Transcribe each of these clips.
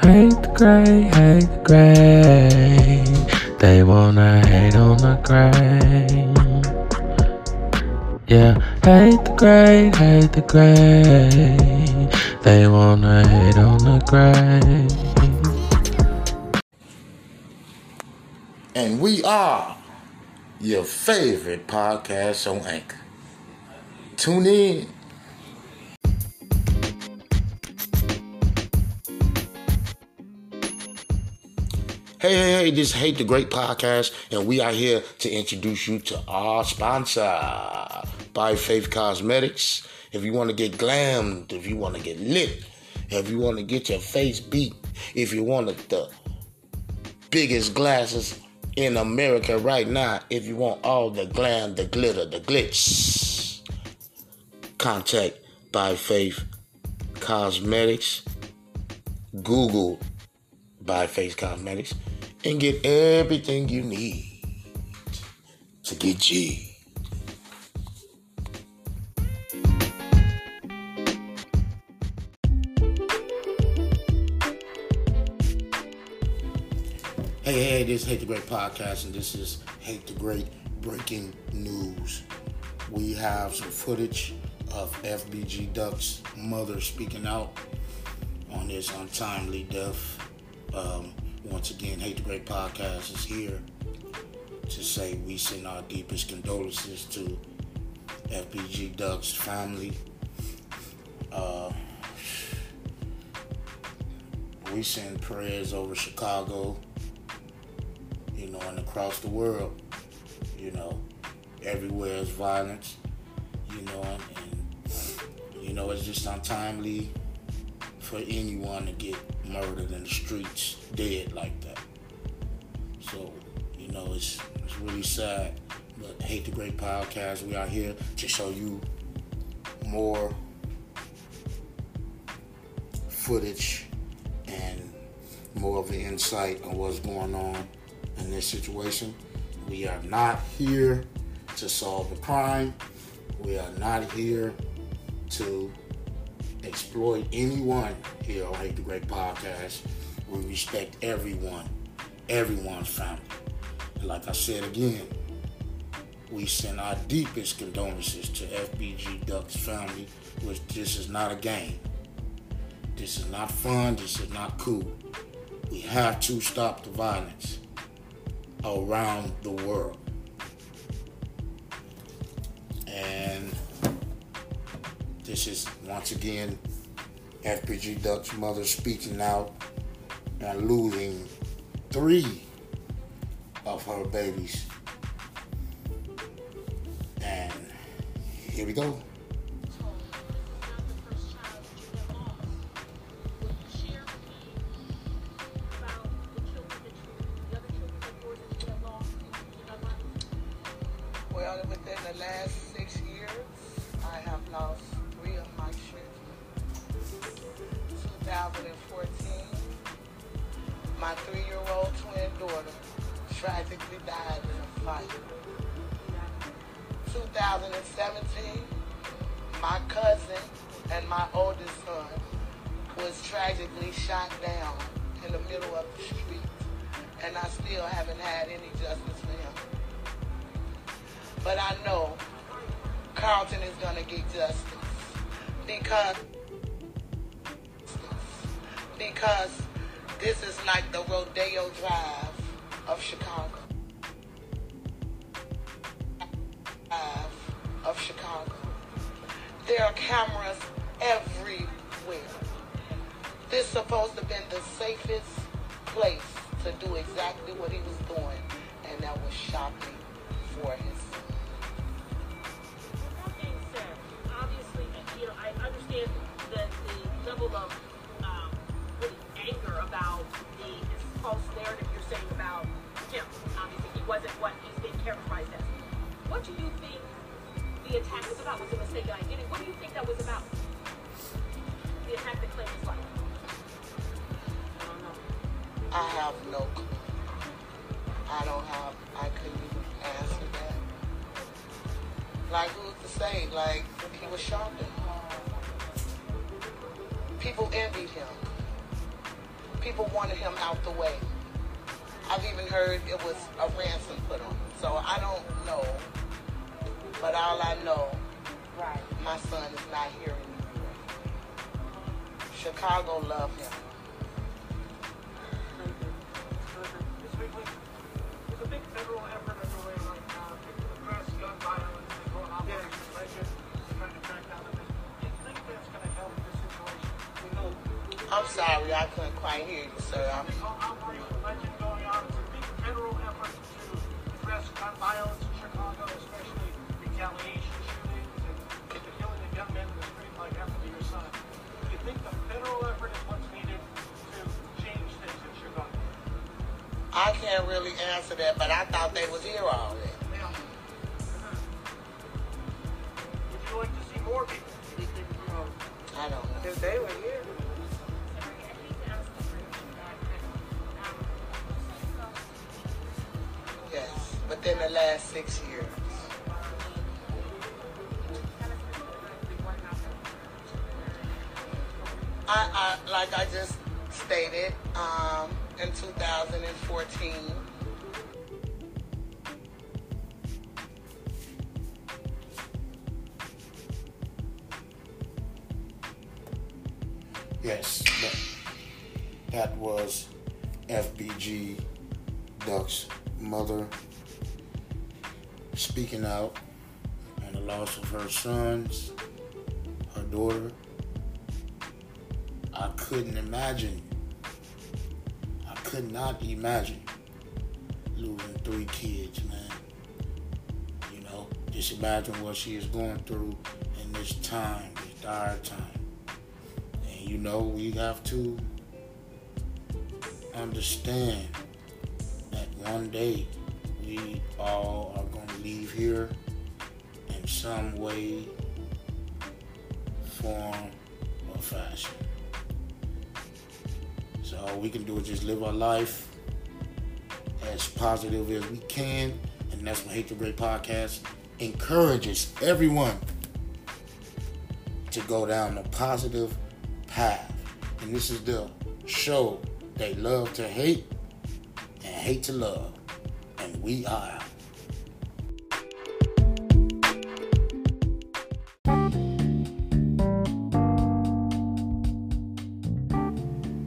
Hate the gray, hate the gray. They wanna hate on the gray. Yeah, hate the gray, hate the gray. They wanna hate on the gray. And we are your favorite podcast on Anchor. Tune in. Hey, hey, hey, this is Hate the Great Podcast, and we are here to introduce you to our sponsor, By Faith Cosmetics. If you want to get glammed, if you want to get lit, if you want to get your face beat, if you want the biggest glasses in America right now, if you want all the glam, the glitter, the glitz, contact By Faith Cosmetics. Google By Faith Cosmetics and get everything you need to get G. Hey, hey, this is Hate the Great Podcast, and this is Hate the Great Breaking News. We have some footage of FBG Duck's mother speaking out on his untimely death. Um, once again, Hate the Great Podcast is here to say we send our deepest condolences to FBG Duck's family. Uh, we send prayers over Chicago, you know, and across the world. You know, everywhere is violence, you know, and, and you know, it's just untimely for anyone to get murdered in the streets, dead like that. So, you know, it's, it's really sad. But Hate the Great Podcast, we are here to show you more footage and more of an insight on what's going on in this situation. We are not here to solve the crime. We are not here to exploit anyone here on Hate the Great Podcast. We respect everyone, everyone's family. And like I said again, we send our deepest condolences to FBG Duck's family, which this is not a game. This is not fun, this is not cool. We have to stop the violence around the world. And this is once again FBG Duck's mother speaking out and losing three of her babies. And here we go. Well, within the last my three-year-old twin daughter tragically died in a fight. 2017, my cousin and my oldest son was tragically shot down in the middle of the street, and I still haven't had any justice for him. But I know Carlton is going to get justice because because this is like the Rodeo Drive of Chicago. Drive of Chicago. There are cameras everywhere. This supposed to have been the safest place to do exactly what he was doing, and that was shopping for his son. That being said, obviously, you know, I understand the, the level of about the false narrative you're saying about him. Obviously, he wasn't what he's being characterized as. What do you think the attack was about? Was it mistaken identity? What do you think that was about? The attack that claimed his life. I don't know. I have no clue. I don't have, I couldn't even answer that. Like, who's to say? Like, he was shopping. People envied him. People wanted him out the way. I've even heard it was a ransom put on him. So I don't know. But all I know, Right. my son is not here anymore. Chicago love him. There's a big federal effort underway right uh, now to address gun violence and go Operation trying to track down the you think that's going to help the situation? I'm sorry, I couldn't hear you, sir. I'm, there's an Operation Legend going on. It's a big federal effort to address gun violence in Chicago, especially retaliation shootings and the killing of young men in the street like happened to your son. Do you think the federal effort is what's needed to change things in Chicago? I can't really answer that, but I thought they was here already. Six years. I, I like I just stated, um, in 2014. Yes, that, that was FBG Duck's mother speaking out on the loss of her sons, her daughter. I couldn't imagine. I could not imagine losing three kids, man. You know, just imagine what she is going through in this time, this dire time. And you know, we have to understand that one day we all are going to leave here in some way, form, or fashion. So all we can do is just live our life as positive as we can. And that's what Hate the Great podcast encourages everyone to go down the positive path. And this is the show they love to hate and hate to love. And we are.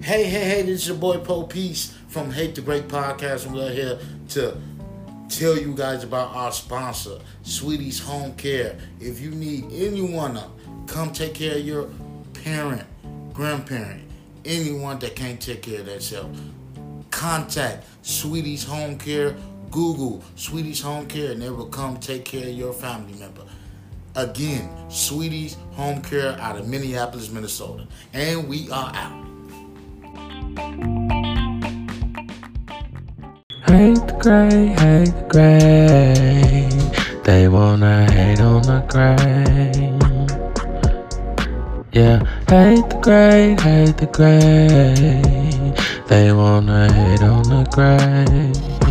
Hey, hey, hey, this is your boy Poe Peace from Hate the Great Podcast, we're here to tell you guys about our sponsor, Sweetie's Home Care. If you need anyone to come take care of your parent, grandparent, anyone that can't take care of themselves, contact Sweetie's Home Care. Google Sweetie's Home Care, and they will come take care of your family member. Again, Sweetie's Home Care out of Minneapolis, Minnesota. And we are out. Hate the gray, hate the gray. They wanna hate on the gray. Yeah, hate the gray, hate the gray. They wanna hate on the gray.